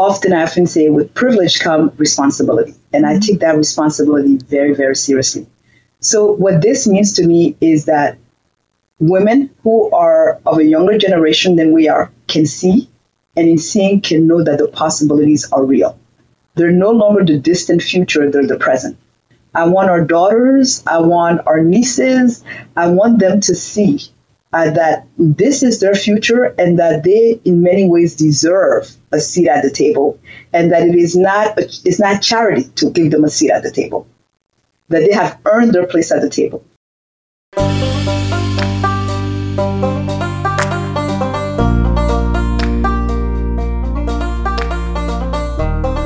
often I often say with privilege come responsibility. And I mm-hmm. take that responsibility very, very seriously. So what this means to me is that women who are of a younger generation than we are can see and in seeing can know that the possibilities are real. They're no longer the distant future, they're the present. I want our daughters, I want our nieces, I want them to see uh, that this is their future and that they, in many ways, deserve a seat at the table, and that it is not a, it's not charity to give them a seat at the table, that they have earned their place at the table.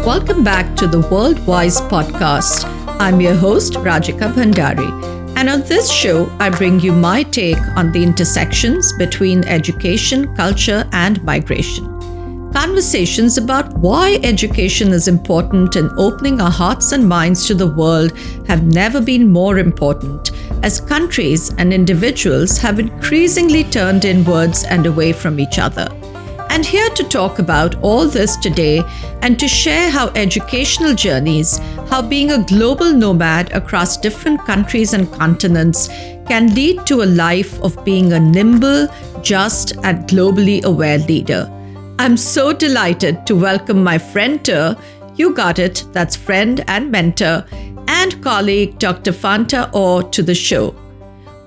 Welcome back to the World Wise podcast. I'm your host, Rajika Bhandari. And on this show, I bring you my take on the intersections between education, culture, and migration. Conversations about why education is important and opening our hearts and minds to the world have never been more important, as countries and individuals have increasingly turned inwards and away from each other. And here to talk about all this today and to share how educational journeys, how being a global nomad across different countries and continents can lead to a life of being a nimble, just, and globally aware leader. I'm so delighted to welcome my friend, you got it, that's friend and mentor, and colleague Dr. Fanta Aw to the show.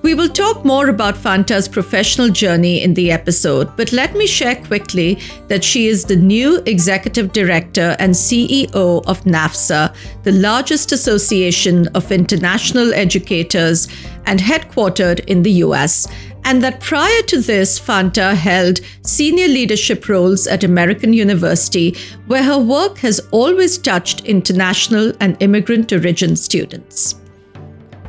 We will talk more about Fanta's professional journey in the episode, but let me share quickly that she is the new executive director and CEO of NAFSA, the largest association of international educators and headquartered in the US, and that prior to this, Fanta held senior leadership roles at American University, where her work has always touched international and immigrant origin students.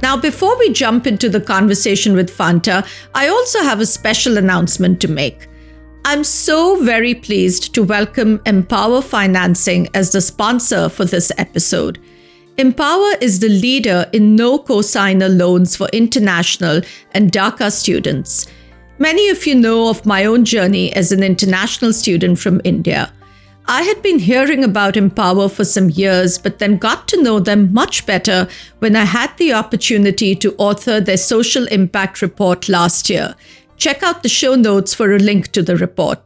Now, before we jump into the conversation with Fanta, I also have a special announcement to make. I'm so very pleased to welcome MPOWER Financing as the sponsor for this episode. MPOWER is the leader in no cosigner loans for international and DACA students. Many of you know of my own journey as an international student from India. I had been hearing about MPOWER for some years, but then got to know them much better when I had the opportunity to author their social impact report last year. Check out the show notes for a link to the report.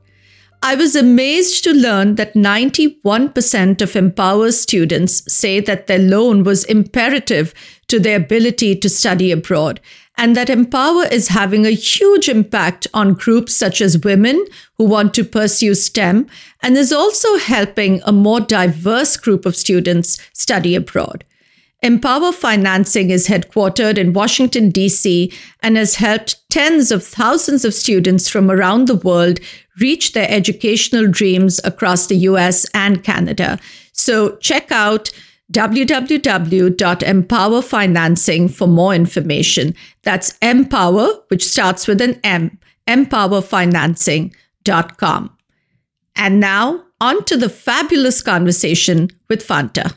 I was amazed to learn that 91% of MPOWER students say that their loan was imperative to their ability to study abroad and that MPOWER is having a huge impact on groups such as women who want to pursue STEM and is also helping a more diverse group of students study abroad. MPOWER Financing is headquartered in Washington, D.C., and has helped tens of thousands of students from around the world reach their educational dreams across the US and Canada. So check out www.mpowerfinancing for more information. That's MPOWER, which starts with an M, mpowerfinancing.com. And now, on to the fabulous conversation with Fanta.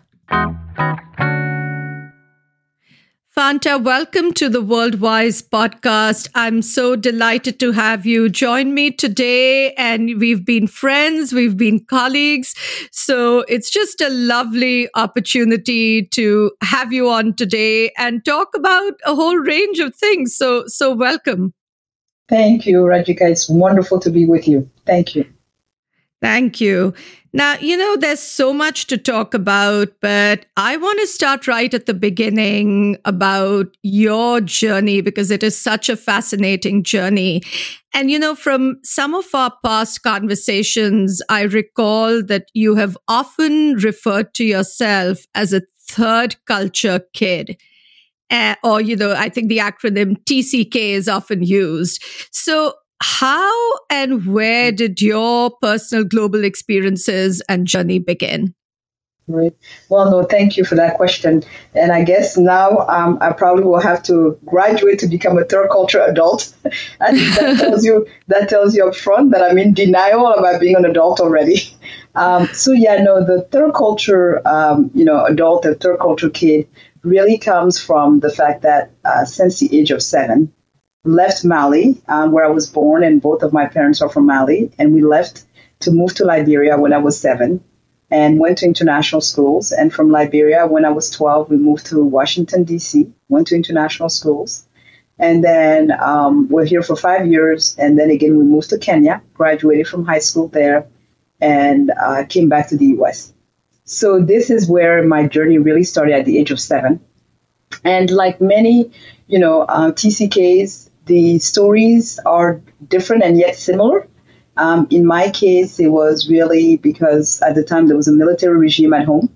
Fanta, welcome to the Worldwise podcast. I'm so delighted to have you join me today. And we've been friends, we've been colleagues. So it's just a lovely opportunity to have you on today and talk about a whole range of things. So, so welcome. Thank you, Rajika. It's wonderful to be with you. Thank you. Thank you. Now, you know, there's so much to talk about, but I want to start right at the beginning about your journey because it is such a fascinating journey. And, you know, from some of our past conversations, I recall that you have often referred to yourself as a third culture kid. Uh, or, you know, I think the acronym TCK is often used. So, how and where did your personal global experiences and journey begin? Right. Well, no, thank you for that question. And I guess now um, I probably will have to graduate to become a third culture adult. and that tells you that tells you up front that I'm in denial about being an adult already. Um, so yeah, no, the third culture, um, you know, adult, the third culture kid, really comes from the fact that uh, since the age of seven, left Mali, um, where I was born, and both of my parents are from Mali, and we left to move to Liberia when I was seven. and went to international schools. And from Liberia, when I was 12, we moved to Washington, D.C., went to international schools. And then um, we're here for five years. And then again, we moved to Kenya, graduated from high school there, and uh, came back to the US. So this is where my journey really started at the age of seven. And like many, you know, uh, TCKs, the stories are different and yet similar. Um, in my case, it was really because at the time there was a military regime at home,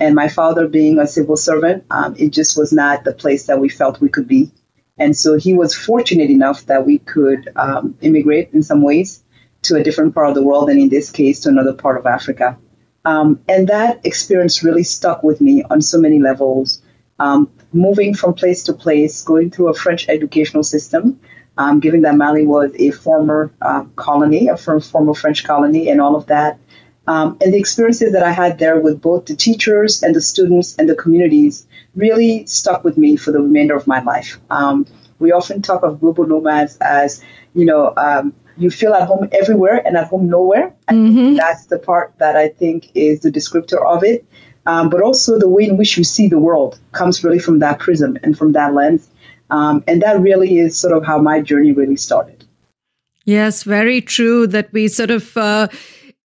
and my father being a civil servant, um, it just was not the place that we felt we could be. And so he was fortunate enough that we could um, immigrate in some ways to a different part of the world, and in this case, to another part of Africa. Um, and that experience really stuck with me on so many levels. Um, moving from place to place, going through a French educational system, um, given that Mali was a former uh, colony, a former French colony, and all of that. Um, and the experiences that I had there with both the teachers and the students and the communities really stuck with me for the remainder of my life. Um, we often talk of global nomads as, you know, um, you feel at home everywhere and at home nowhere. Mm-hmm. That's the part that I think is the descriptor of it. Um, but also the way in which you see the world comes really from that prism and from that lens. Um, and that really is sort of how my journey really started. Yes, very true that we sort of. Uh,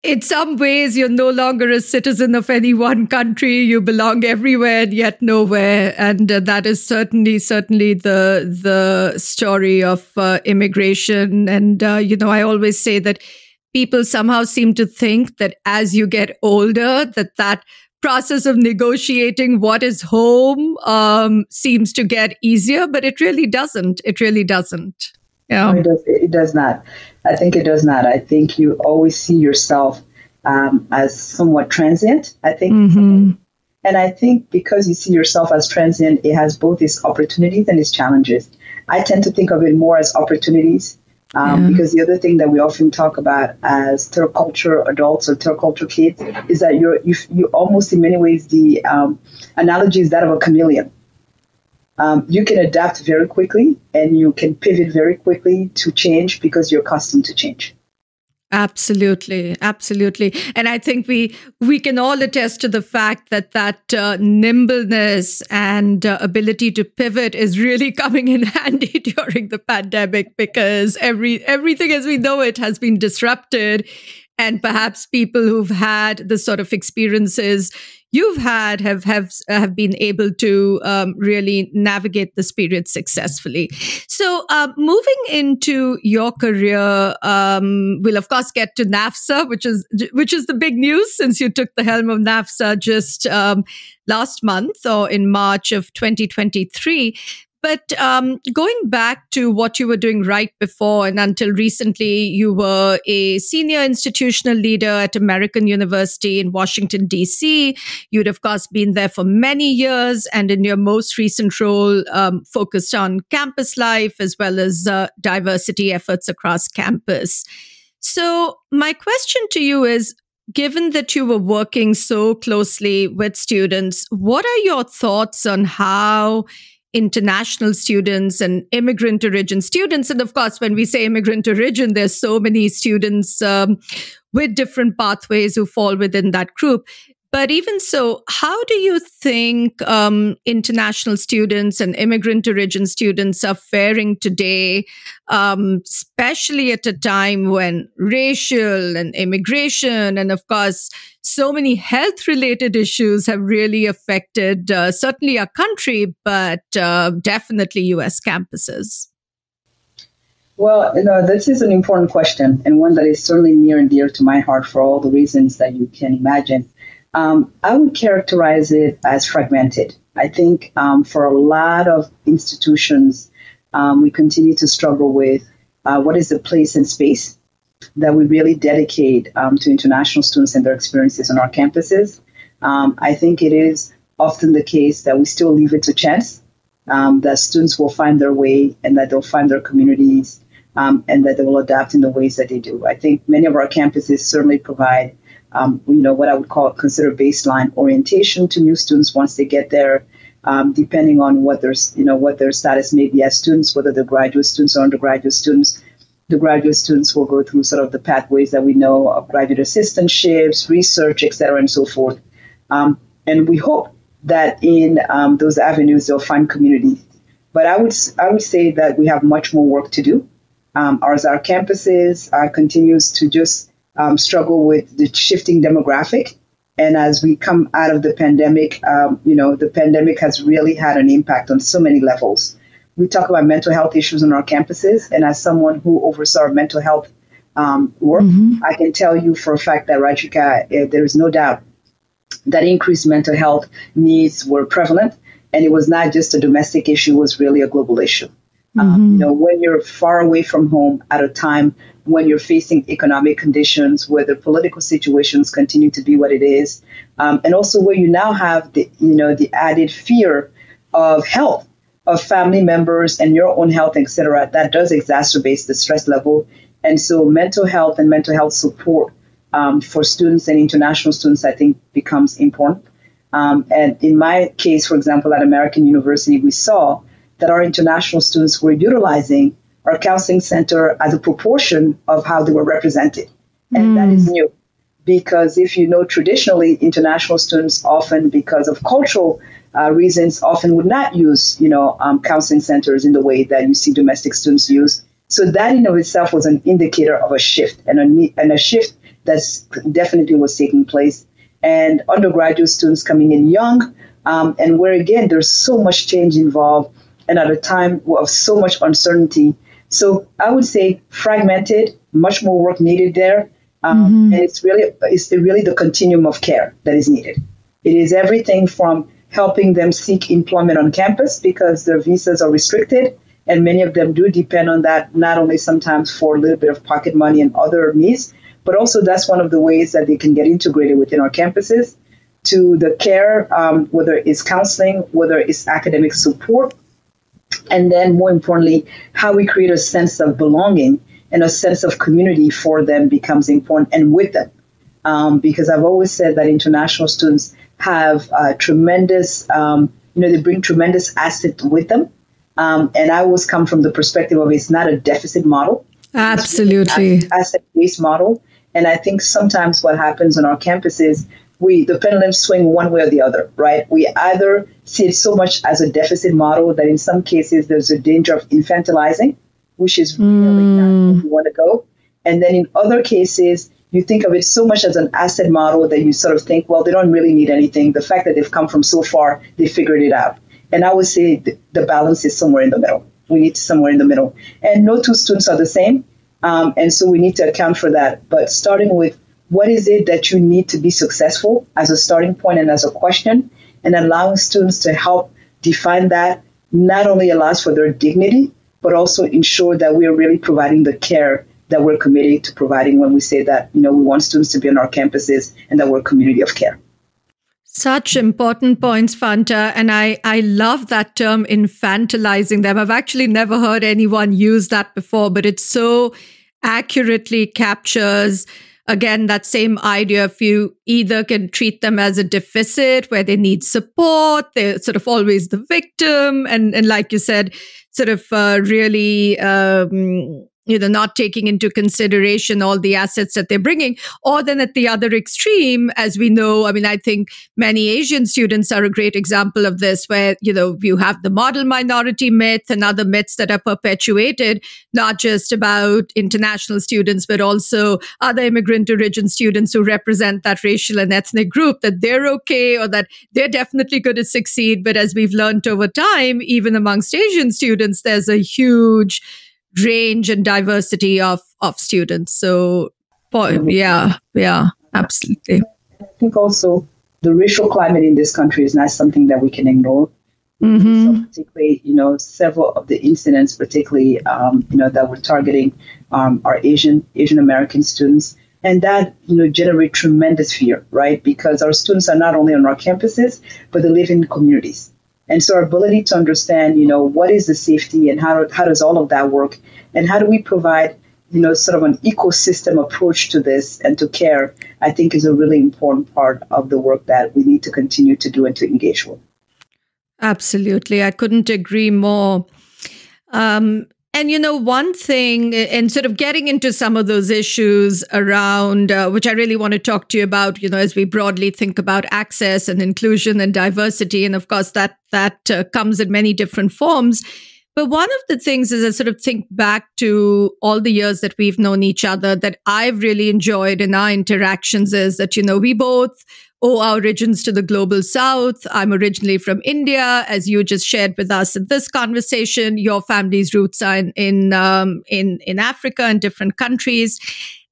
in some ways, you're no longer a citizen of any one country. You belong everywhere and yet nowhere, and uh, that is certainly, certainly the the story of uh, immigration. And uh, you know, I always say that people somehow seem to think that as you get older, that that process of negotiating what is home um, seems to get easier, but it really doesn't. It really doesn't. Yeah. No, it, does, it does not. I think it does not. I think you always see yourself um, as somewhat transient. I think. Mm-hmm. And I think because you see yourself as transient, it has both its opportunities and its challenges. I tend to think of it more as opportunities um, yeah. Because the other thing that we often talk about as third culture adults or third culture kids is that you're you, you almost in many ways the um, analogy is that of a chameleon. Um, you can adapt very quickly and you can pivot very quickly to change because you're accustomed to change. Absolutely, absolutely, and I think we we can all attest to the fact that that uh, nimbleness and uh, ability to pivot is really coming in handy during the pandemic because every everything as we know it has been disrupted, and perhaps people who've had the sort of experiences you've had have have have been able to um, really navigate this period successfully. So, uh, moving into your career, um, we'll of course get to NAFSA, which is which is the big news since you took the helm of NAFSA just um, last month or in March of 2023. But um, going back to what you were doing right before and until recently, you were a senior institutional leader at American University in Washington, D.C. You'd, of course, been there for many years and in your most recent role, um, focused on campus life as well as uh, diversity efforts across campus. So, my question to you is given that you were working so closely with students, what are your thoughts on how? International students and immigrant origin students. And of course, when we say immigrant origin, there's so many students um, with different pathways who fall within that group. But even so, how do you think um, international students and immigrant origin students are faring today, um, especially at a time when racial and immigration, and of course, so many health related issues have really affected uh, certainly our country, but uh, definitely US campuses? Well, you know, this is an important question and one that is certainly near and dear to my heart for all the reasons that you can imagine. Um, I would characterize it as fragmented. I think um, for a lot of institutions, um, we continue to struggle with uh, what is the place and space that we really dedicate um, to international students and their experiences on our campuses. Um, I think it is often the case that we still leave it to chance, um, that students will find their way and that they'll find their communities and that they will adapt in the ways that they do. I think many of our campuses certainly provide um, you know, what I would call consider baseline orientation to new students once they get there, um, depending on what their, you know, what their status may be as students, whether they're graduate students or undergraduate students. the graduate students will go through sort of the pathways that we know of graduate assistantships, research, et cetera, and so forth. Um, and we hope that in um, those avenues they'll find community. But I would I would say that we have much more work to do. Um, as our campuses uh, continues to just um, struggle with the shifting demographic, and as we come out of the pandemic, um, you know, the pandemic has really had an impact on so many levels. We talk about mental health issues on our campuses, and as someone who oversaw mental health um, work, mm-hmm. I can tell you for a fact that Rajika, uh, there is no doubt that increased mental health needs were prevalent, and it was not just a domestic issue; it was really a global issue. Um, mm-hmm. You know, when you're far away from home at a time when you're facing economic conditions, where the political situations continue to be what it is, um, and also where you now have the you know the added fear of health of family members and your own health, etc., that does exacerbate the stress level. And so, mental health and mental health support um, for students and international students, I think, becomes important. Um, and in my case, for example, at American University, we saw that our international students were utilizing our counseling center as a proportion of how they were represented. And mm. that is mm. new because if you know traditionally, international students often, because of cultural uh, reasons, often would not use, you know, um, counseling centers in the way that you see domestic students use. So that in of itself was an indicator of a shift and a, and a shift that definitely was taking place. And undergraduate students coming in young, um, and where again, there's so much change involved and at a time of so much uncertainty. So I would say fragmented, much more work needed there. Um, mm-hmm. And it's really, it's really the continuum of care that is needed. It is everything from helping them seek employment on campus because their visas are restricted. And many of them do depend on that, not only sometimes for a little bit of pocket money and other needs, but also that's one of the ways that they can get integrated within our campuses to the care, um, whether it's counseling, whether it's academic support, and then more importantly, how we create a sense of belonging and a sense of community for them becomes important and with them. Um, because I've always said that international students have uh, tremendous, um, you know, they bring tremendous asset with them. Um, and I always come from the perspective of it's not a deficit model. Absolutely. Asset based model. And I think sometimes what happens on our campuses we the pendulum swing one way or the other, right? We either see it so much as a deficit model that in some cases there's a danger of infantilizing, which is really mm. not where we want to go. And then in other cases, you think of it so much as an asset model that you sort of think, well, they don't really need anything. The fact that they've come from so far, they figured it out. And I would say the, the balance is somewhere in the middle. We need somewhere in the middle. And no two students are the same. Um, and so we need to account for that. But starting with what is it that you need to be successful as a starting point and as a question, and allowing students to help define that not only allows for their dignity, but also ensure that we are really providing the care that we're committed to providing when we say that, you know, we want students to be on our campuses and that we're a community of care. Such important points, Fanta. And I, I love that term infantilizing them. I've actually never heard anyone use that before, but it so accurately captures again, that same idea if you either can treat them as a deficit where they need support, they're sort of always the victim. And, and like you said, sort of uh, really um, you know not taking into consideration all the assets that they're bringing or then at the other extreme as we know i mean i think many asian students are a great example of this where you know you have the model minority myth and other myths that are perpetuated not just about international students but also other immigrant origin students who represent that racial and ethnic group that they're okay or that they're definitely going to succeed. But as we've learned over time even amongst asian students there's a huge range and diversity of of students. So, yeah, yeah, absolutely. I think also the racial climate in this country is not something that we can ignore. Mm-hmm. So particularly, you know, several of the incidents, particularly, um, you know, that were targeting um, our Asian Asian American students, and that you know generate tremendous fear, right? Because our students are not only on our campuses, but they live in communities. And so our ability to understand, you know, what is the safety and how, how does all of that work and how do we provide, you know, sort of an ecosystem approach to this and to care, I think is a really important part of the work that we need to continue to do and to engage with. Absolutely. I couldn't agree more. Um, And you know, one thing, and sort of getting into some of those issues around, uh, which I really want to talk to you about, you know, as we broadly think about access and inclusion and diversity, and of course that that uh, comes in many different forms. But one of the things is I sort of think back to all the years that we've known each other that I've really enjoyed in our interactions is that, you know, we both owe our origins to the global south. I'm originally from India, as you just shared with us in this conversation. Your family's roots are in in um, in, in Africa and different countries.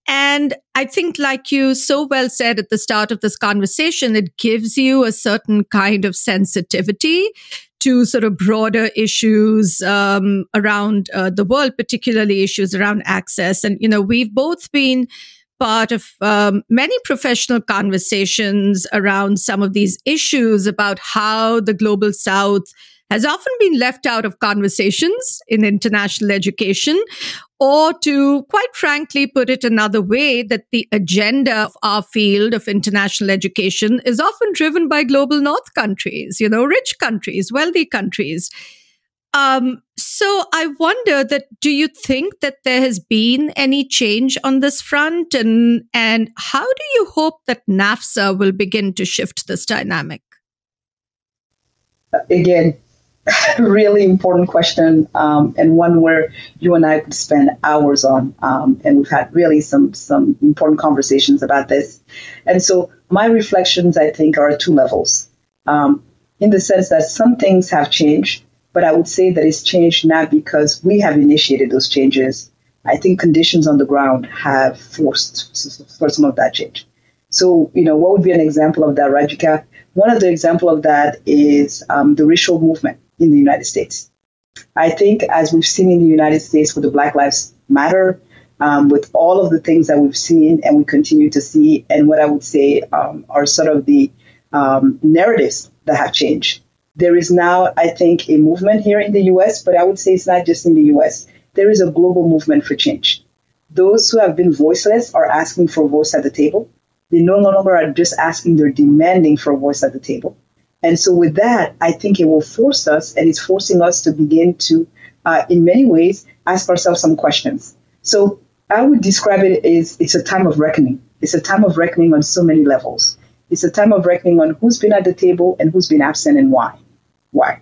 And I think, like you so well said at the start of this conversation, it gives you a certain kind of sensitivity to sort of broader issues um, around uh, the world, particularly issues around access. And, you know, we've both been part of um, many professional conversations around some of these issues about how the global south has often been left out of conversations in international education, or to quite frankly put it another way, that the agenda of our field of international education is often driven by global north countries, you know, rich countries, wealthy countries. Um, so I wonder that do you think that there has been any change on this front, and and how do you hope that NAFSA will begin to shift this dynamic? Again, really important question um, and one where you and I could spend hours on. Um, and we've had really some some important conversations about this. And so my reflections, I think, are two levels. Um, in the sense that some things have changed, but I would say that it's changed not because we have initiated those changes. I think conditions on the ground have forced for some of that change. So, you know, what would be an example of that, Rajika? One of the example of that is um, the racial movement in the United States. I think, as we've seen in the United States with the Black Lives Matter, um, with all of the things that we've seen and we continue to see, and what I would say um, are sort of the um, narratives that have changed. There is now, I think, a movement here in the US, but I would say it's not just in the US. There is a global movement for change. Those who have been voiceless are asking for a voice at the table. They no longer are just asking, they're demanding for a voice at the table. And so, with that, I think it will force us, and it's forcing us to begin to, uh, in many ways, ask ourselves some questions. So, I would describe it as it's a time of reckoning. It's a time of reckoning on so many levels. It's a time of reckoning on who's been at the table and who's been absent and why. Why?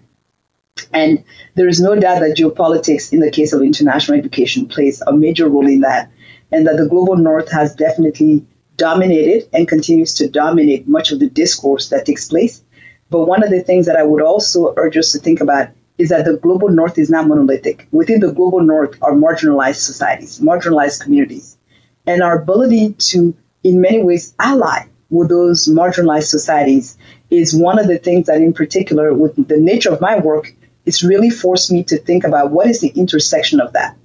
And there is no doubt that geopolitics, in the case of international education, plays a major role in that, and that the global north has definitely dominated and continues to dominate much of the discourse that takes place but one of the things that I would also urge us to think about is that the global north is not monolithic. Within the global north are marginalized societies, marginalized communities. And our ability to, in many ways, ally with those marginalized societies is one of the things that, in particular, with the nature of my work, it's really forced me to think about what is the intersection of that.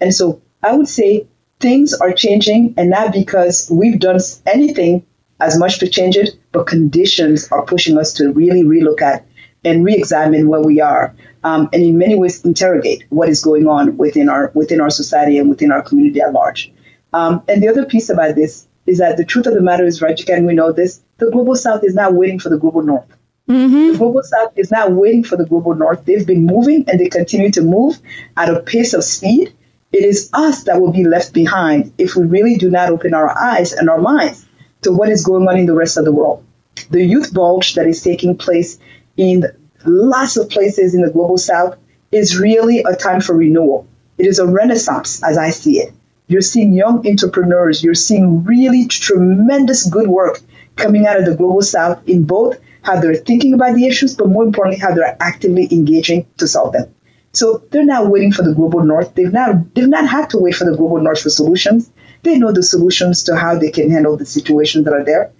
And so I would say things are changing, and not because we've done anything as much to change it, but conditions are pushing us to really relook at and re-examine where we are, um, and in many ways interrogate what is going on within our within our society and within our community at large. Um, and the other piece about this is that the truth of the matter is, Rajika, and we know this: the global South is not waiting for the global North. Mm-hmm. The global South is not waiting for the global North. They've been moving, and they continue to move at a pace of speed. It is us that will be left behind if we really do not open our eyes and our minds to what is going on in the rest of the world. The youth bulge that is taking place in lots of places in the global south is really a time for renewal. It is a renaissance as I see it. You're seeing young entrepreneurs, you're seeing really tremendous good work coming out of the global south in both how they're thinking about the issues, but more importantly, how they're actively engaging to solve them. So they're not waiting for the global north. They've not they've not had to wait for the global north for solutions. They know the solutions to how they can handle the situations that are there.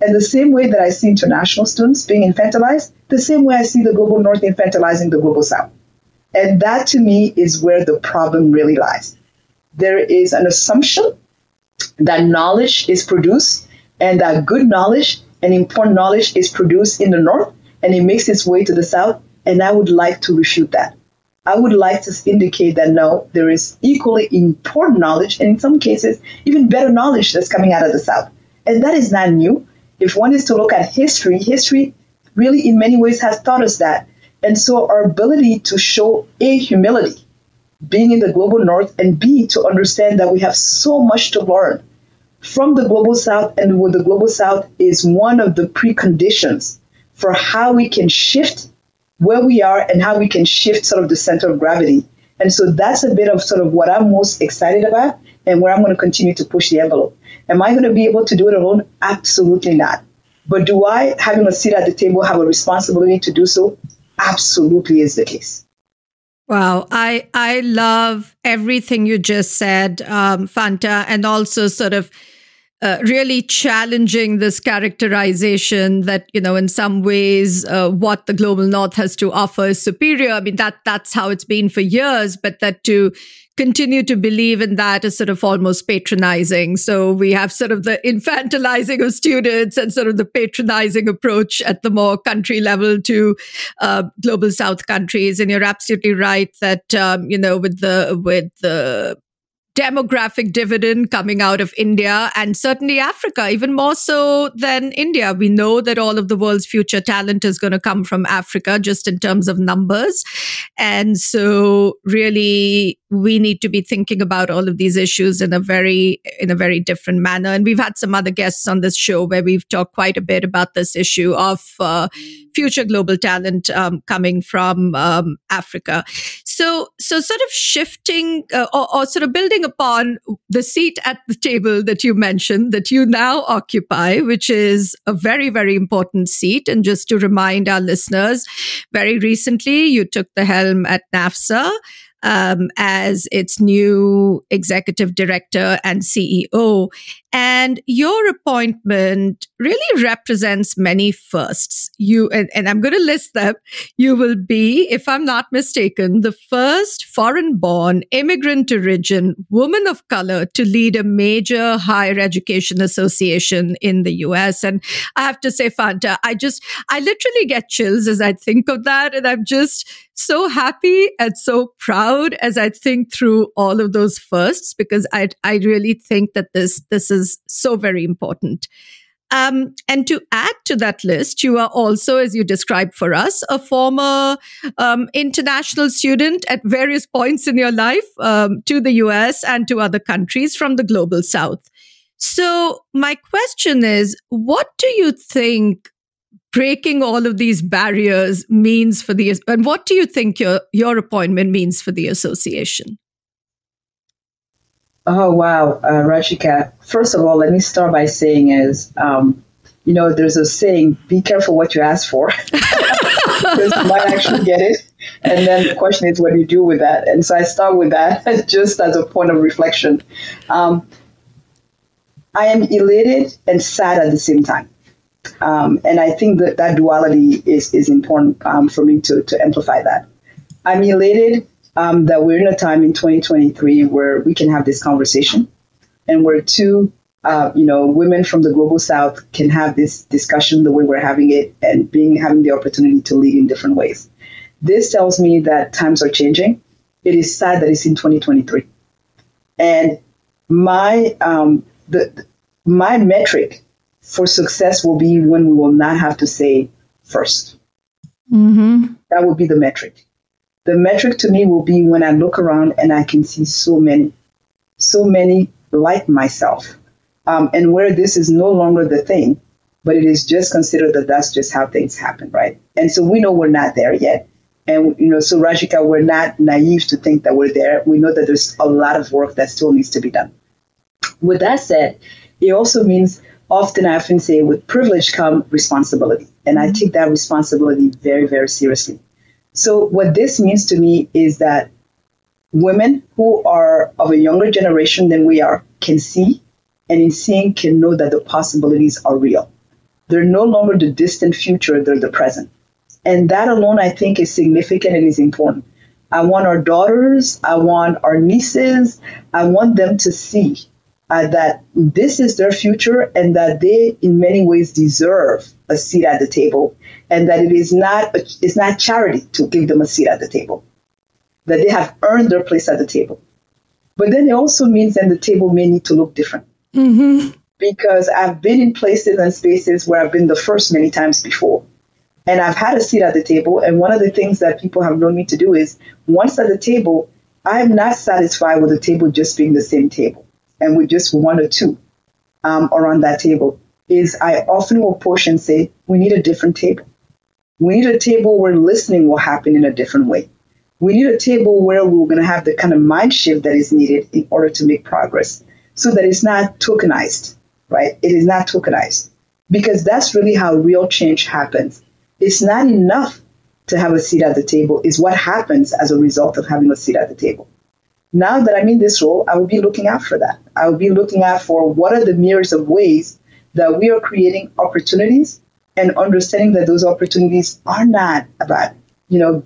And the same way that I see international students being infantilized, the same way I see the global north infantilizing the global south. And that to me is where the problem really lies. There is an assumption that knowledge is produced and that good knowledge and important knowledge is produced in the north and it makes its way to the south. And I would like to refute that. I would like to indicate that no, there is equally important knowledge, and in some cases, even better knowledge that's coming out of the South. And that is not new. If one is to look at history, history really, in many ways, has taught us that. And so, our ability to show a humility being in the global north, and B, to understand that we have so much to learn from the global south, and with the global south is one of the preconditions for how we can shift where we are and how we can shift sort of the center of gravity. And so that's a bit of sort of what I'm most excited about and where I'm going to continue to push the envelope. Am I going to be able to do it alone? Absolutely not. But do I, having a seat at the table, have a responsibility to do so? Absolutely is the case. Wow, I I love everything you just said, um, Fanta, and also sort of uh, really challenging this characterization that you know in some ways uh, what the global north has to offer is superior i mean that that's how it's been for years but that to continue to believe in that is sort of almost patronizing. So we have sort of the infantilizing of students and sort of the patronizing approach at the more country level to uh, global South countries. And you're absolutely right that um, you know with the with the demographic dividend coming out of India and certainly Africa, even more so than India. We know that all of the world's future talent is going to come from Africa, just in terms of numbers. And so, really, we need to be thinking about all of these issues in a very in a very different manner and we've had some other guests on this show where we've talked quite a bit about this issue of uh, future global talent um, coming from um, africa so so sort of shifting uh, or, or sort of building upon the seat at the table that you mentioned that you now occupy which is a very very important seat and just to remind our listeners very recently you took the helm at nafsa um, as its new executive director and CEO. And your appointment really represents many firsts. You, and, and I'm going to list them. You will be, if I'm not mistaken, the first foreign born immigrant origin woman of color to lead a major higher education association in the US. And I have to say, Fanta, I just, I literally get chills as I think of that. And I'm just so happy and so proud as I think through all of those firsts because I, I really think that this, this is is so very important. Um, and to add to that list, you are also, as you described for us, a former um, international student at various points in your life um, to the US and to other countries from the global south. So, my question is what do you think breaking all of these barriers means for the, and what do you think your, your appointment means for the association? Oh, wow, uh, Rajika. First of all, let me start by saying is, um, you know, there's a saying, be careful what you ask for. because you might actually get it. And then the question is, what do you do with that? And so I start with that just as a point of reflection. Um, I am elated and sad at the same time. Um, and I think that that duality is, is important um, for me to, to amplify that. I'm elated um, that we're in a time in 2023 where we can have this conversation and where two, uh, you know, women from the global south can have this discussion the way we're having it and being having the opportunity to lead in different ways. This tells me that times are changing. It is sad that it's in 2023, and my um, the my metric for success will be when we will not have to say 1st mm-hmm. That will be the metric. The metric to me will be when I look around and I can see so many, so many like myself. Um, and where this is no longer the thing, but it is just considered that that's just how things happen, right? And so we know we're not there yet. And, you know, so Rajika, we're not naive to think that we're there. We know that there's a lot of work that still needs to be done. With that said, it also means often I often say with privilege come responsibility. And I take that responsibility very, very seriously. So, what this means to me is that women who are of a younger generation than we are can see, and in seeing, can know that the possibilities are real. They're no longer the distant future, they're the present. And that alone, I think, is significant and is important. I want our daughters, I want our nieces, I want them to see uh, that this is their future and that they, in many ways, deserve a seat at the table, and that it is not a, it's not charity to give them a seat at the table, that they have earned their place at the table. But then it also means that the table may need to look different. Mm-hmm. Because I've been in places and spaces where I've been the first many times before. And I've had a seat at the table. And one of the things that people have known me to do is once at the table, I'm not satisfied with the table just being the same table and with just one or two um, around that table. Is I often will push and say, we need a different table. We need a table where listening will happen in a different way. We need a table where we're going to have the kind of mind shift that is needed in order to make progress so that it's not tokenized, right? It is not tokenized because that's really how real change happens. It's not enough to have a seat at the table, is what happens as a result of having a seat at the table. Now that I'm in this role, I will be looking out for that. I will be looking out for what are the myriads of ways that we are creating opportunities and understanding that those opportunities are not about, you know,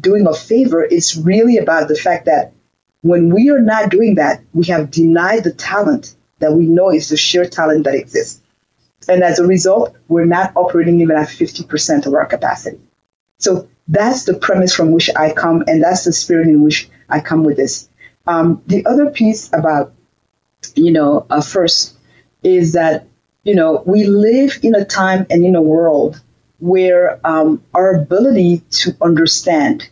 doing a favor. It's really about the fact that when we are not doing that, we have denied the talent that we know is the sheer talent that exists. And as a result, we're not operating even at 50% of our capacity. So that's the premise from which I come, and that's the spirit in which I come with this. Um, the other piece about, you know, uh, first is that, you know, we live in a time and in a world where um, our ability to understand,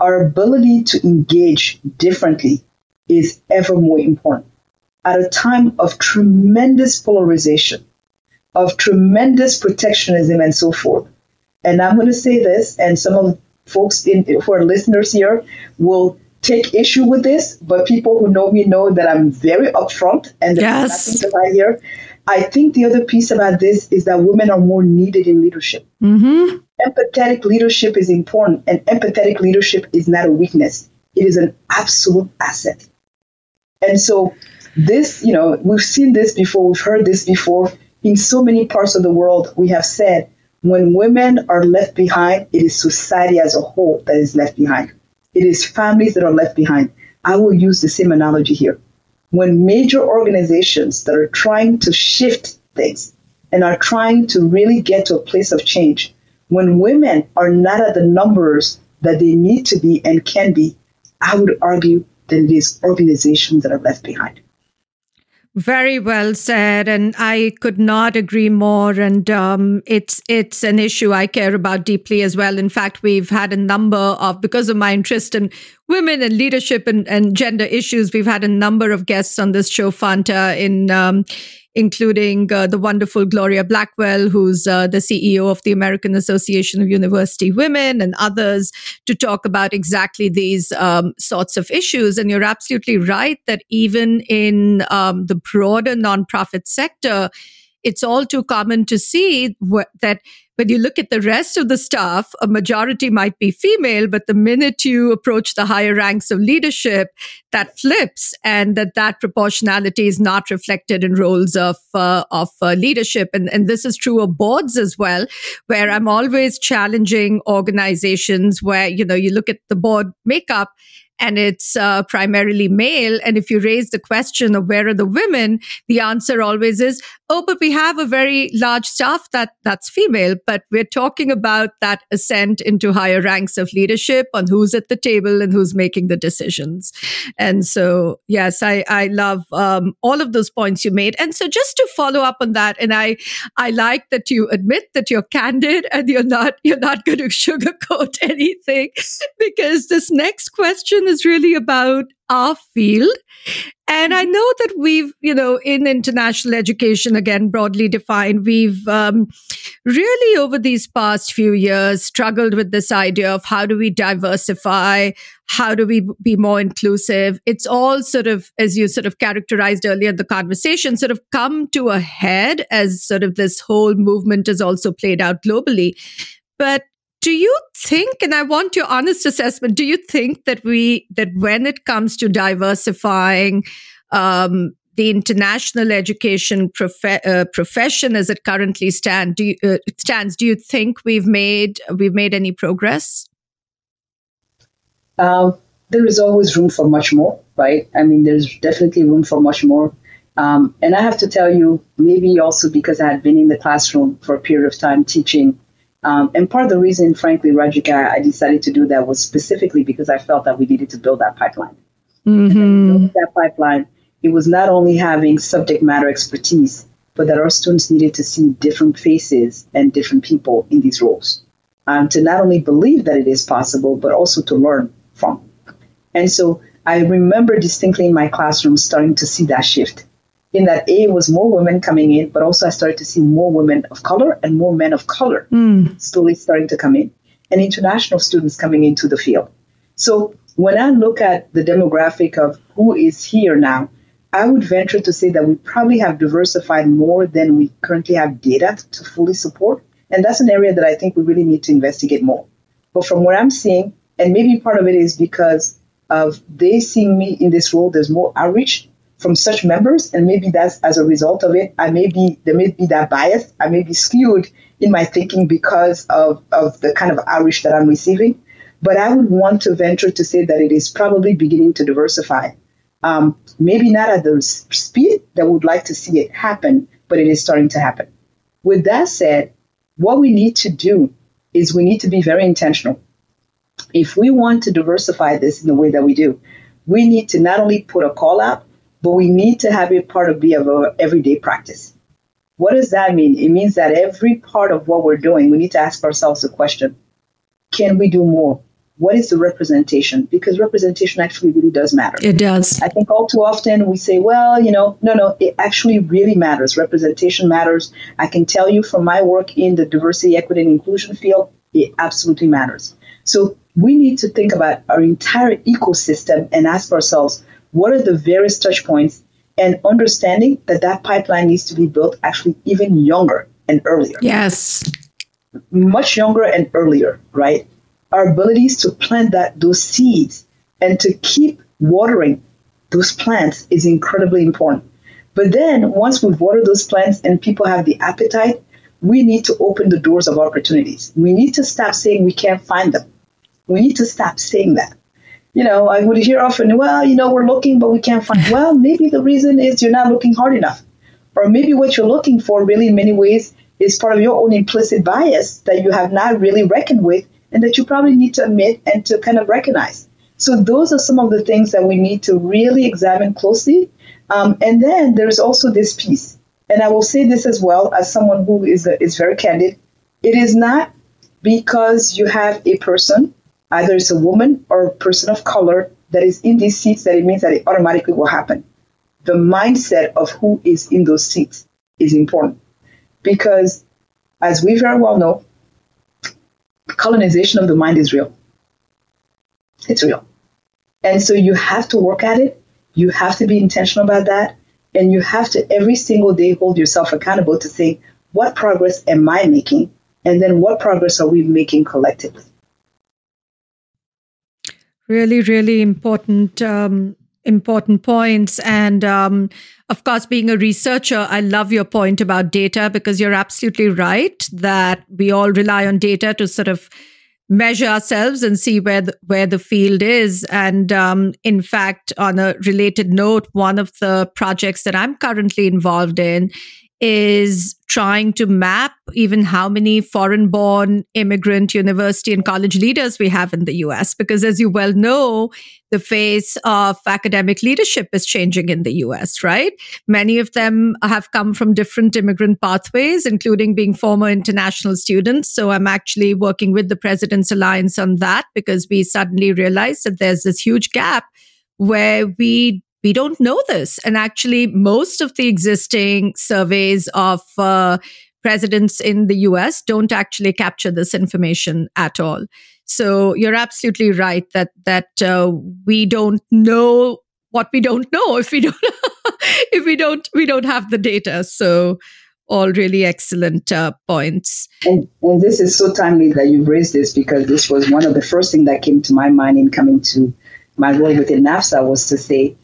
our ability to engage differently is ever more important. At a time of tremendous polarization, of tremendous protectionism and so forth. And I'm going to say this, and some of folks in, who are listeners here will take issue with this, but people who know me know that I'm very upfront and yes. nothing to here. I think the other piece about this is that women are more needed in leadership. Mm-hmm. Empathetic leadership is important, and empathetic leadership is not a weakness, it is an absolute asset. And so, this, you know, we've seen this before, we've heard this before in so many parts of the world, we have said when women are left behind, it is society as a whole that is left behind. It is families that are left behind. I will use the same analogy here. When major organizations that are trying to shift things and are trying to really get to a place of change, when women are not at the numbers that they need to be and can be, I would argue that it is organizations that are left behind. Very well said, and I could not agree more. And um, it's it's an issue I care about deeply as well. In fact, we've had a number of because of my interest in women and leadership and, and gender issues. We've had a number of guests on this show, Fanta, in um, including uh, the wonderful Gloria Blackwell, who's uh, the CEO of the American Association of University Women, and others to talk about exactly these um, sorts of issues. And you're absolutely right that even in um, the broader nonprofit sector, it's all too common to see wh- that when you look at the rest of the staff, a majority might be female, but the minute you approach the higher ranks of leadership, that flips, and that that proportionality is not reflected in roles of uh, of uh, leadership. And and this is true of boards as well, where I'm always challenging organizations where you know you look at the board makeup and it's uh, primarily male. And if you raise the question of where are the women, the answer always is, oh, but we have a very large staff that that's female. But we're talking about that ascent into higher ranks of leadership on who's at the table and who's making the decisions. And so, yes, I, I love um, all of those points you made. And so just to follow up on that, and I, I like that you admit that you're candid and you're not, you're not going to sugarcoat anything because this next question is really about our field. And I know that we've, you know, in international education, again, broadly defined, we've um, really over these past few years struggled with this idea of how do we diversify? How do we be more inclusive? It's all sort of, as you sort of characterized earlier in the conversation, sort of come to a head as sort of this whole movement has also played out globally. But do you think and i want your honest assessment do you think that we that when it comes to diversifying um, the international education uh, profession as it currently stand, do you, uh, stands do you think we've made we've made any progress? Um, there is always room for much more right? I mean there's definitely room for much more. Um, and i have to tell you maybe also because i had been in the classroom for a period of time teaching um, and part of the reason, frankly, Rajika, I decided to do that was specifically because I felt that we needed to build that pipeline. Mm-hmm. that pipeline, it was not only having subject matter expertise, but that our students needed to see different faces and different people in these roles. Um, to not only believe that it is possible, but also to learn from. And so I remember distinctly in my classroom starting to see that shift. In that A was more women coming in, but also I started to see more women of color and more men of color mm. slowly starting to come in, and international students coming into the field. So when I look at the demographic of who is here now, I would venture to say that we probably have diversified more than we currently have data to fully support. And that's an area that I think we really need to investigate more. But from what I'm seeing, and maybe part of it is because of they seeing me in this role, there's more outreach from such members, and maybe that's as a result of it. I may be there may be that bias. I may be skewed in my thinking because of, of the kind of outreach that I'm receiving. But I would want to venture to say that it is probably beginning to diversify. Um, maybe not at the speed that we would like to see it happen, but it is starting to happen. With that said, what we need to do is we need to be very intentional. If we want to diversify this in the way that we do, we need to not only put a call out, but we need to have it part of be of our everyday practice. What does that mean? It means that every part of what we're doing, we need to ask ourselves the question, can we do more? what is the representation? Because representation actually really does matter. It does. I think all too often we say, well, you know, no, no, it actually really matters. Representation matters. I can tell you from my work in the diversity, equity, and inclusion field, it absolutely matters. So we need to think about our entire ecosystem and ask ourselves, what are the various touch points and understanding that that pipeline needs to be built actually even younger and earlier. Yes. Much younger and earlier, right? our abilities to plant that those seeds and to keep watering those plants is incredibly important. But then once we've watered those plants and people have the appetite, we need to open the doors of opportunities. We need to stop saying we can't find them. We need to stop saying that. You know, I would hear often, well, you know, we're looking, but we can't find. Well, maybe the reason is you're not looking hard enough. Or maybe what you're looking for, really, in many ways, is part of your own implicit bias that you have not really reckoned with and that you probably need to admit and to kind of recognize. So those are some of the things that we need to really examine closely. Um, and then there's also this piece, and I will say this as well as someone who is is very candid. It is not because you have a person, either it's a woman or a person of color, that is in these seats that it means that it automatically will happen. The mindset of who is in those seats is important because, as we very well know, colonization of the mind is real. It's real. And so you have to work at it. You have to be intentional about that. And you have to every single day hold yourself accountable to say, what progress am I making? And then what progress are we making collectively? Really, really important um, important points. And um, of course, being a researcher, I love your point about data because you're absolutely right that we all rely on data to sort of measure ourselves and see where the, where the field is. And um, in fact, on a related note, one of the projects that I'm currently involved in is trying to map even how many foreign born immigrant university and college leaders we have in the US. Because as you well know, the face of academic leadership is changing in the US, right? Many of them have come from different immigrant pathways, including being former international students. So I'm actually working with the President's Alliance on that because we suddenly realized that there's this huge gap where we we don't know this. And actually, most of the existing surveys of uh, presidents in the US don't actually capture this information at all. So you're absolutely right that that uh, we don't know what we don't know if we don't if we don't we don't have the data. So all really excellent uh, points. And, and this is so timely that you've raised this because this was one of the first things that came to my mind in coming to my role within NAFSA was to say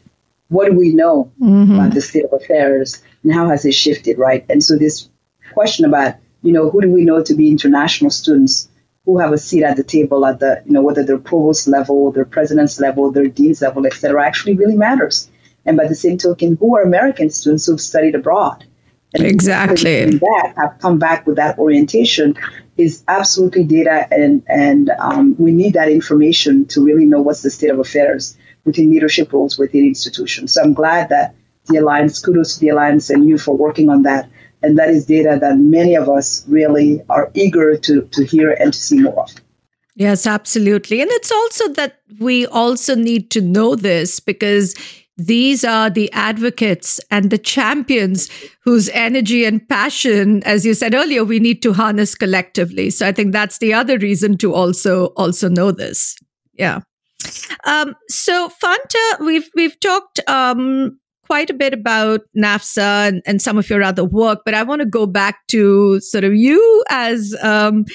what do we know mm-hmm. about the state of affairs and how has it shifted, right? And so this question about, you know, who do we know to be international students who have a seat at the table at the, you know, whether they're provost level, their president's level, their dean's level, et cetera, actually really matters. And by the same token, who are American students who've studied abroad? And exactly. That have come back with that orientation is absolutely data, and and um, we need that information to really know what's the state of affairs within leadership roles within institutions. So I'm glad that the Alliance, kudos to the Alliance and you for working on that. And that is data that many of us really are eager to, to hear and to see more of. Yes, absolutely. And it's also that we also need to know this because these are the advocates and the champions whose energy and passion as you said earlier we need to harness collectively so i think that's the other reason to also also know this yeah um, so fanta we've we've talked um, quite a bit about NAFSA and, and, some of your other work, but I want to go back to sort of you as um,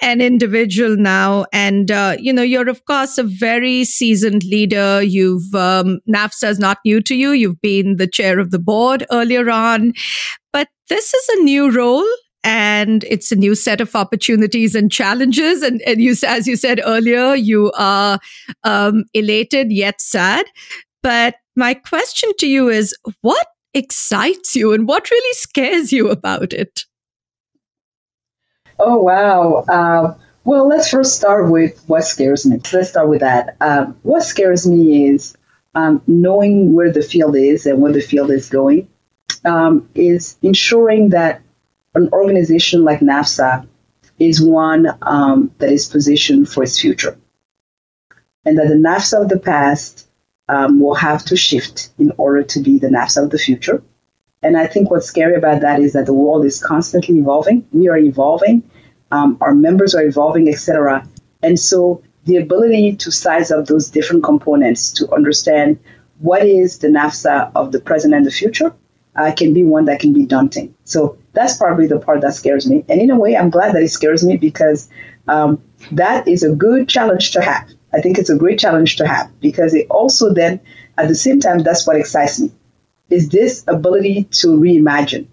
an individual now. And, uh, you know, you're, of course, a very seasoned leader. You've, um, NAFSA is not new to you. You've been the chair of the board earlier on, but this is a new role and it's a new set of opportunities and challenges. And, and you, as you said earlier, you are um, elated yet sad. But my question to you is what excites you and what really scares you about it? Oh, wow. Uh, well, let's first start with what scares me. Let's start with that. Um, what scares me is um, knowing where the field is and where the field is going, um, is ensuring that an organization like NAFSA is one um, that is positioned for its future. And that the NAFSA of the past um, will have to shift in order to be the NAFSA of the future. And I think what's scary about that is that the world is constantly evolving. We are evolving. Um, our members are evolving, etc. And so the ability to size up those different components to understand what is the NAFSA of the present and the future uh, can be one that can be daunting. So that's probably the part that scares me. And in a way, I'm glad that it scares me because um, that is a good challenge to have. I think it's a great challenge to have because it also then, at the same time, that's what excites me, is this ability to reimagine.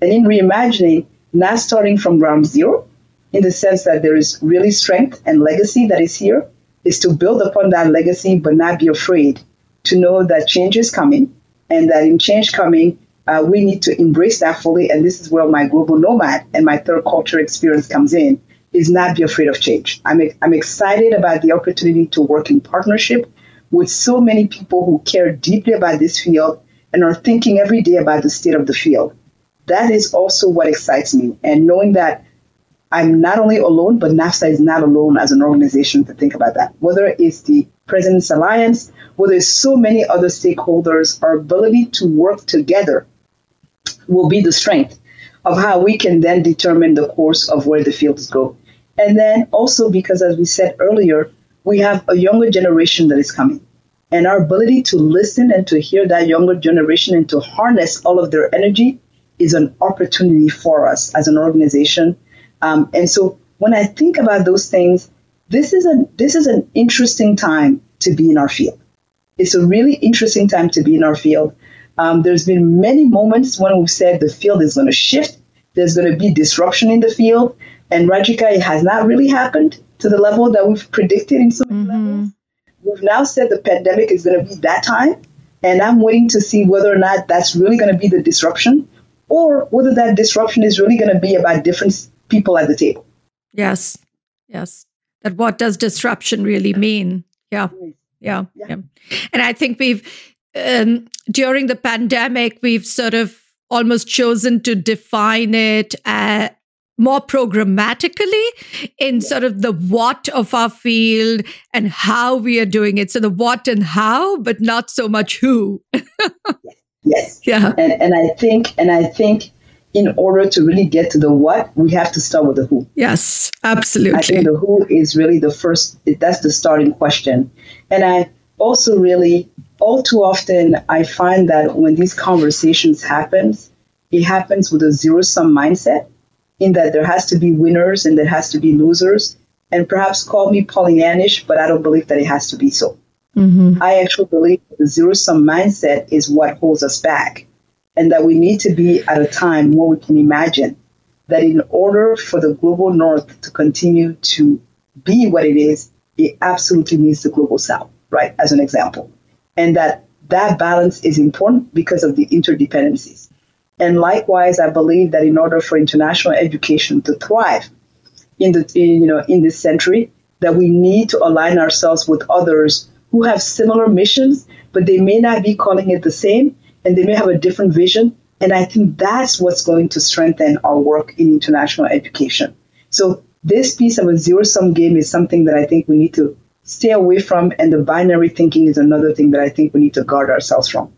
And in reimagining, not starting from ground zero, in the sense that there is really strength and legacy that is here, is to build upon that legacy but not be afraid to know that change is coming and that in change coming, uh, we need to embrace that fully. And this is where my global nomad and my third culture experience comes in, is not be afraid of change. I'm, I'm excited about the opportunity to work in partnership with so many people who care deeply about this field and are thinking every day about the state of the field. That is also what excites me. And knowing that I'm not only alone, but NAFSA is not alone as an organization to think about that. Whether it's the President's Alliance, whether it's so many other stakeholders, our ability to work together will be the strength of how we can then determine the course of where the fields go. And then also because, as we said earlier, we have a younger generation that is coming. And our ability to listen and to hear that younger generation and to harness all of their energy is an opportunity for us as an organization. Um, and so when I think about those things, this is a this is an interesting time to be in our field. It's a really interesting time to be in our field. Um, there's been many moments when we've said the field is going to shift. There's going to be disruption in the field. And Rajika, it has not really happened to the level that we've predicted in so many mm-hmm. levels. We've now said the pandemic is going to be that time. And I'm waiting to see whether or not that's really going to be the disruption or whether that disruption is really going to be about different people at the table. Yes. Yes. That what does disruption really mean? Yeah. Yeah. Yeah. yeah. And I think we've, um, during the pandemic, we've sort of almost chosen to define it uh, more programmatically in sort of the what of our field and how we are doing it. So the what and how, but not so much who. yes. Yeah. And, and I think, and I think in order to really get to the what, we have to start with the who. Yes, absolutely. I think the who is really the first, that's the starting question. And I also really, all too often, I find that when these conversations happen, it happens with a zero sum mindset in that there has to be winners and there has to be losers. And perhaps call me Pollyannish, but I don't believe that it has to be so. Mm-hmm. I actually believe the zero sum mindset is what holds us back, and that we need to be at a time where we can imagine that in order for the global north to continue to be what it is, it absolutely needs the global south, right? As an example. And that that balance is important because of the interdependencies. And likewise, I believe that in order for international education to thrive in the in, you know in this century, that we need to align ourselves with others who have similar missions, but they may not be calling it the same, and they may have a different vision. And I think that's what's going to strengthen our work in international education. So this piece of a zero sum game is something that I think we need to stay away from, and the binary thinking is another thing that I think we need to guard ourselves from.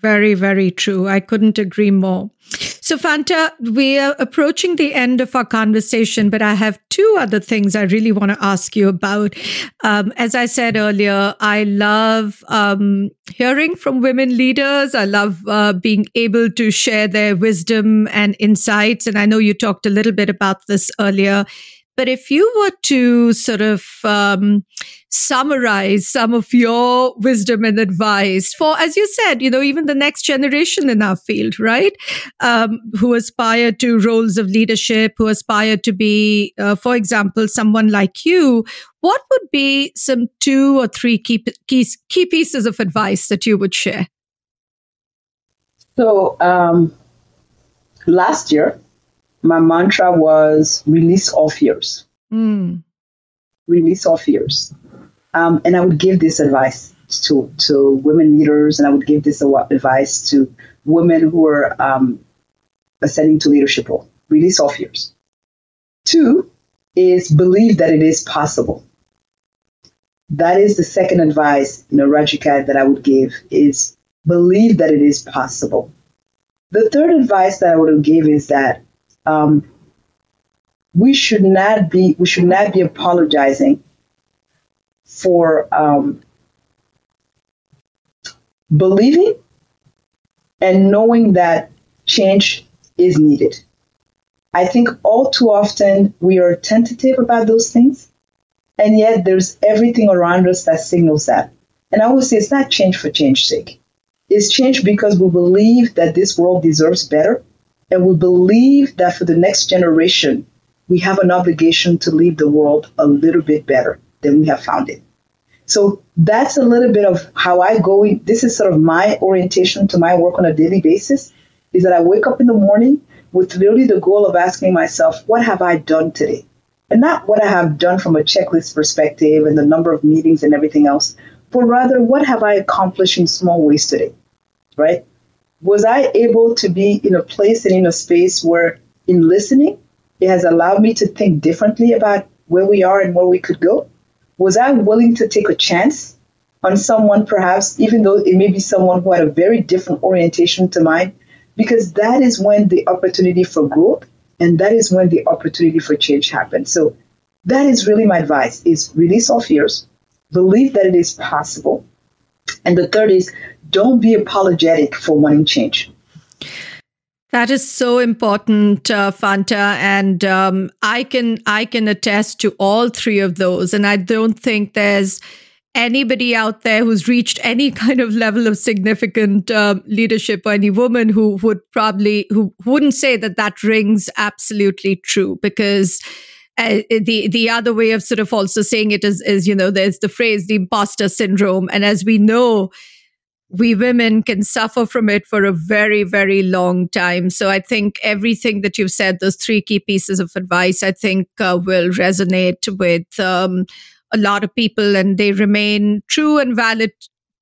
Very, very true. I couldn't agree more. So, Fanta, we are approaching the end of our conversation, but I have two other things I really want to ask you about. Um, as I said earlier, I love um, hearing from women leaders. I love uh, being able to share their wisdom and insights. And I know you talked a little bit about this earlier but if you were to sort of um, summarize some of your wisdom and advice for, as you said, you know, even the next generation in our field, right? Um, who aspire to roles of leadership, who aspire to be, uh, for example, someone like you, what would be some two or three key, key, key pieces of advice that you would share? So, um, last year, my mantra was release all fears. Mm. Release all fears. Um, and I would give this advice to, to women leaders, and I would give this advice to women who are um, ascending to leadership role. Release all fears. Two is believe that it is possible. That is the second advice, you know, Rajika, that I would give is believe that it is possible. The third advice that I would give is that um, we should not be we should not be apologizing for um, believing and knowing that change is needed. I think all too often we are tentative about those things, and yet there's everything around us that signals that. And I would say it's not change for change's sake. It's change because we believe that this world deserves better and we believe that for the next generation, we have an obligation to leave the world a little bit better than we have found it. So that's a little bit of how I go. This is sort of my orientation to my work on a daily basis is that I wake up in the morning with really the goal of asking myself, what have I done today? And not what I have done from a checklist perspective and the number of meetings and everything else, but rather what have I accomplished in small ways today, right? Was I able to be in a place and in a space where, in listening, it has allowed me to think differently about where we are and where we could go? Was I willing to take a chance on someone, perhaps, even though it may be someone who had a very different orientation to mine? Because that is when the opportunity for growth and that is when the opportunity for change happens. So that is really my advice is release all fears, believe that it is possible. And the third is don't be apologetic for wanting change. That is so important, uh, Fanta, and um, I can I can attest to all three of those. And I don't think there's anybody out there who's reached any kind of level of significant uh, leadership or any woman who would probably who wouldn't say that that rings absolutely true because. Uh, the the other way of sort of also saying it is is you know there's the phrase the imposter syndrome and as we know we women can suffer from it for a very, very long time. So I think everything that you've said, those three key pieces of advice, I think uh, will resonate with um, a lot of people and they remain true and valid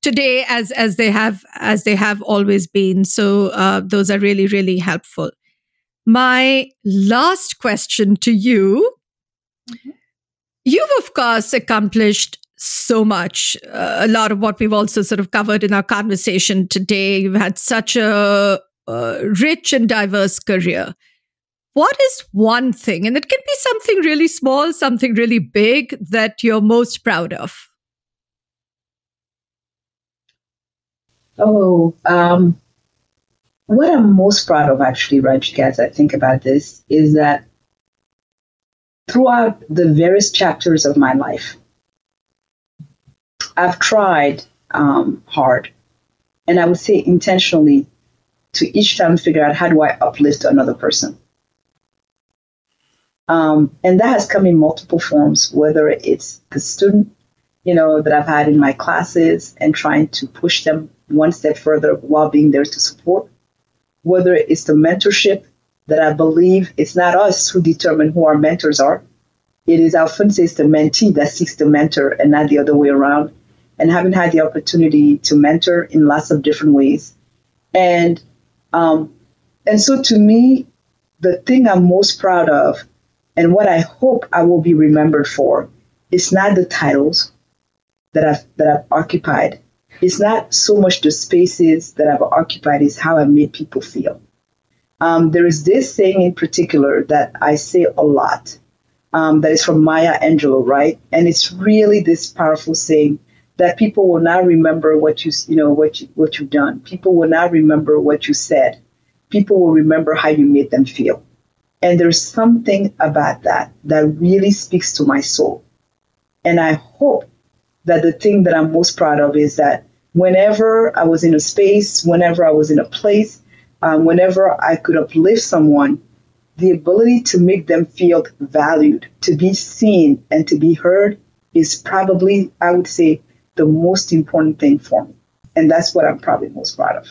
today as as they have as they have always been so uh, those are really really helpful my last question to you mm-hmm. you've of course accomplished so much. Uh, a lot of what we've also sort of covered in our conversation today. You've had such a, a rich and diverse career. What is one thing, and it can be something really small, something really big, that you're most proud of? Oh, um, what I'm most proud of, actually, Rajika, as I think about this, is that throughout the various chapters of my life, I've tried um, hard, and I would say intentionally, to each time figure out how do I uplift another person. Um, and that has come in multiple forms, whether it's the student, you know, that I've had in my classes and trying to push them one step further while being there to support, whether it's the mentorship that I believe it's not us who determine who our mentors are. It is, I often say, it's the mentee that seeks the mentor and not the other way around and having had the opportunity to mentor in lots of different ways. And um, and so to me, the thing I'm most proud of And what I hope I will be remembered for is not the titles that I've that I've occupied. It's not so much the spaces that I've occupied, it's how I made people feel. Um, there is this saying in particular that I say a lot. Um, that is from Maya Angelou, right? And it's really this powerful saying that people will not remember what you you know what you, what you've done. People will not remember what you said. People will remember how you made them feel. And there's something about that that really speaks to my soul. And I hope that the thing that I'm most proud of is that whenever I was in a space, whenever I was in a place, um, whenever I could uplift someone, the ability to make them feel valued, to be seen, and to be heard is probably, I would say, the most important thing for me. And that's what I'm probably most proud of.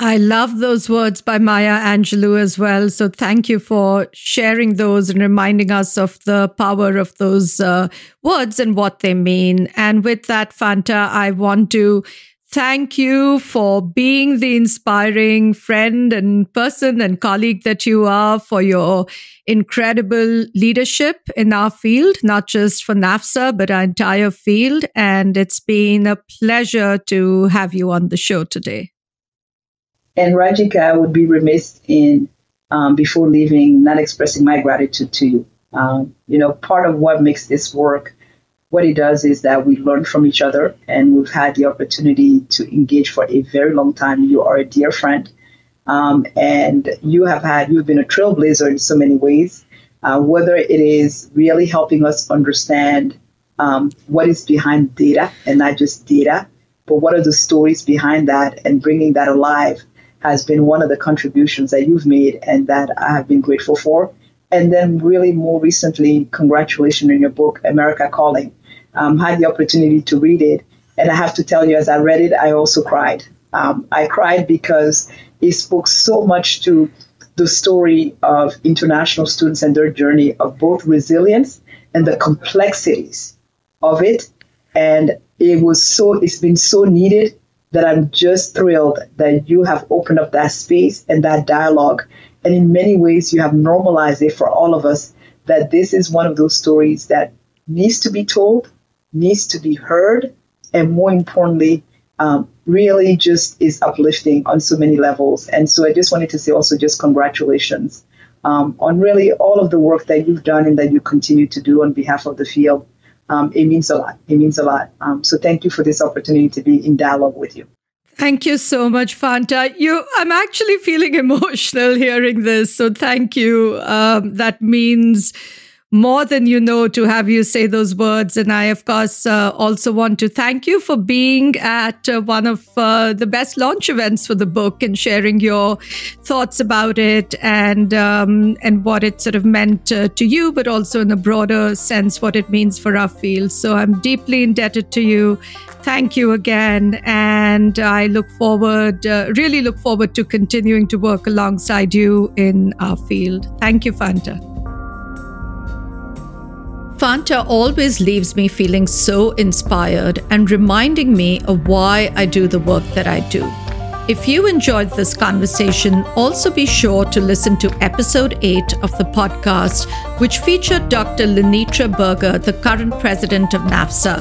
I love those words by Maya Angelou as well. So thank you for sharing those and reminding us of the power of those uh, words and what they mean. And with that, Fanta, I want to thank you for being the inspiring friend and person and colleague that you are for your incredible leadership in our field, not just for NAFSA, but our entire field. And it's been a pleasure to have you on the show today. And Rajika, I would be remiss in um, before leaving not expressing my gratitude to you. Um, you know, part of what makes this work, what it does is that we learn from each other, and we've had the opportunity to engage for a very long time. You are a dear friend, um, and you have had you've been a trailblazer in so many ways. Uh, whether it is really helping us understand um, what is behind data and not just data, but what are the stories behind that and bringing that alive has been one of the contributions that you've made and that I have been grateful for. And then, really, more recently, congratulations on your book, America Calling. Um, had the opportunity to read it, and I have to tell you, as I read it, I also cried. Um, I cried because it spoke so much to the story of international students and their journey of both resilience and the complexities of it. And it was so, it's been so needed that I'm just thrilled that you have opened up that space and that dialogue. And in many ways, you have normalized it for all of us that this is one of those stories that needs to be told, needs to be heard, and more importantly, um, really just is uplifting on so many levels. And so I just wanted to say also just congratulations um, on really all of the work that you've done and that you continue to do on behalf of the field um, it means a lot. It means a lot. Um, so thank you for this opportunity to be in dialogue with you. Thank you so much, Fanta. You, I'm actually feeling emotional hearing this. So thank you. Um, that means more than you know to have you say those words. And I, of course, uh, also want to thank you for being at uh, one of uh, the best launch events for the book and sharing your thoughts about it and um, and what it sort of meant uh, to you, but also in a broader sense what it means for our field. So I'm deeply indebted to you. Thank you again, and I look forward, uh, really look forward to continuing to work alongside you in our field. Thank you, Fanta. Fanta always leaves me feeling so inspired and reminding me of why I do the work that I do. If you enjoyed this conversation, also be sure to listen to episode 8 of the podcast, which featured Dr. Lanitra Berger, the current president of NAFSA.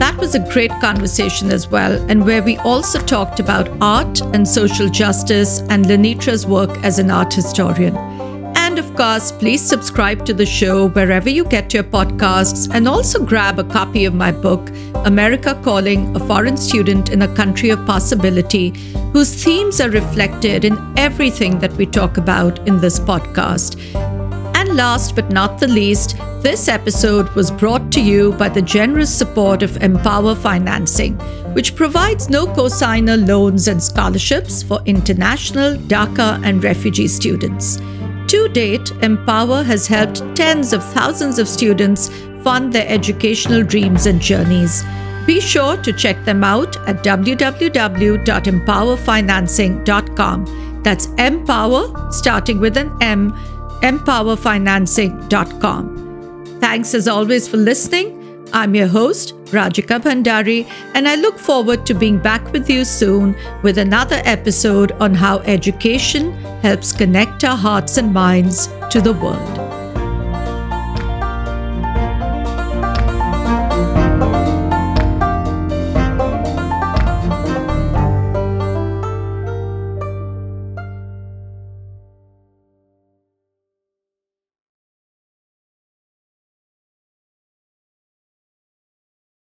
That was a great conversation as well, and where we also talked about art and social justice and Lanitra's work as an art historian. Course, please subscribe to the show wherever you get your podcasts and also grab a copy of my book, America Calling A Foreign Student in a Country of Possibility, whose themes are reflected in everything that we talk about in this podcast. And last but not the least, this episode was brought to you by the generous support of MPOWER Financing, which provides no cosigner loans and scholarships for international, DACA, and refugee students. To date, MPOWER has helped tens of thousands of students fund their educational dreams and journeys. Be sure to check them out at www.mpowerfinancing.com. That's MPOWER, starting with an M, mpowerfinancing.com. Thanks as always for listening. I'm your host, Rajika Bhandari, and I look forward to being back with you soon with another episode on how education helps connect our hearts and minds to the world.